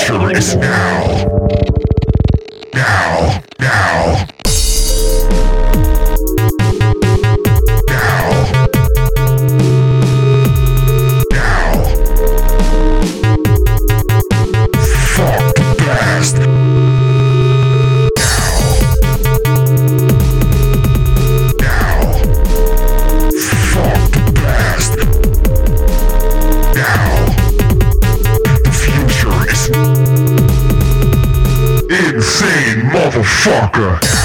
future is now. Now, insane, motherfucker.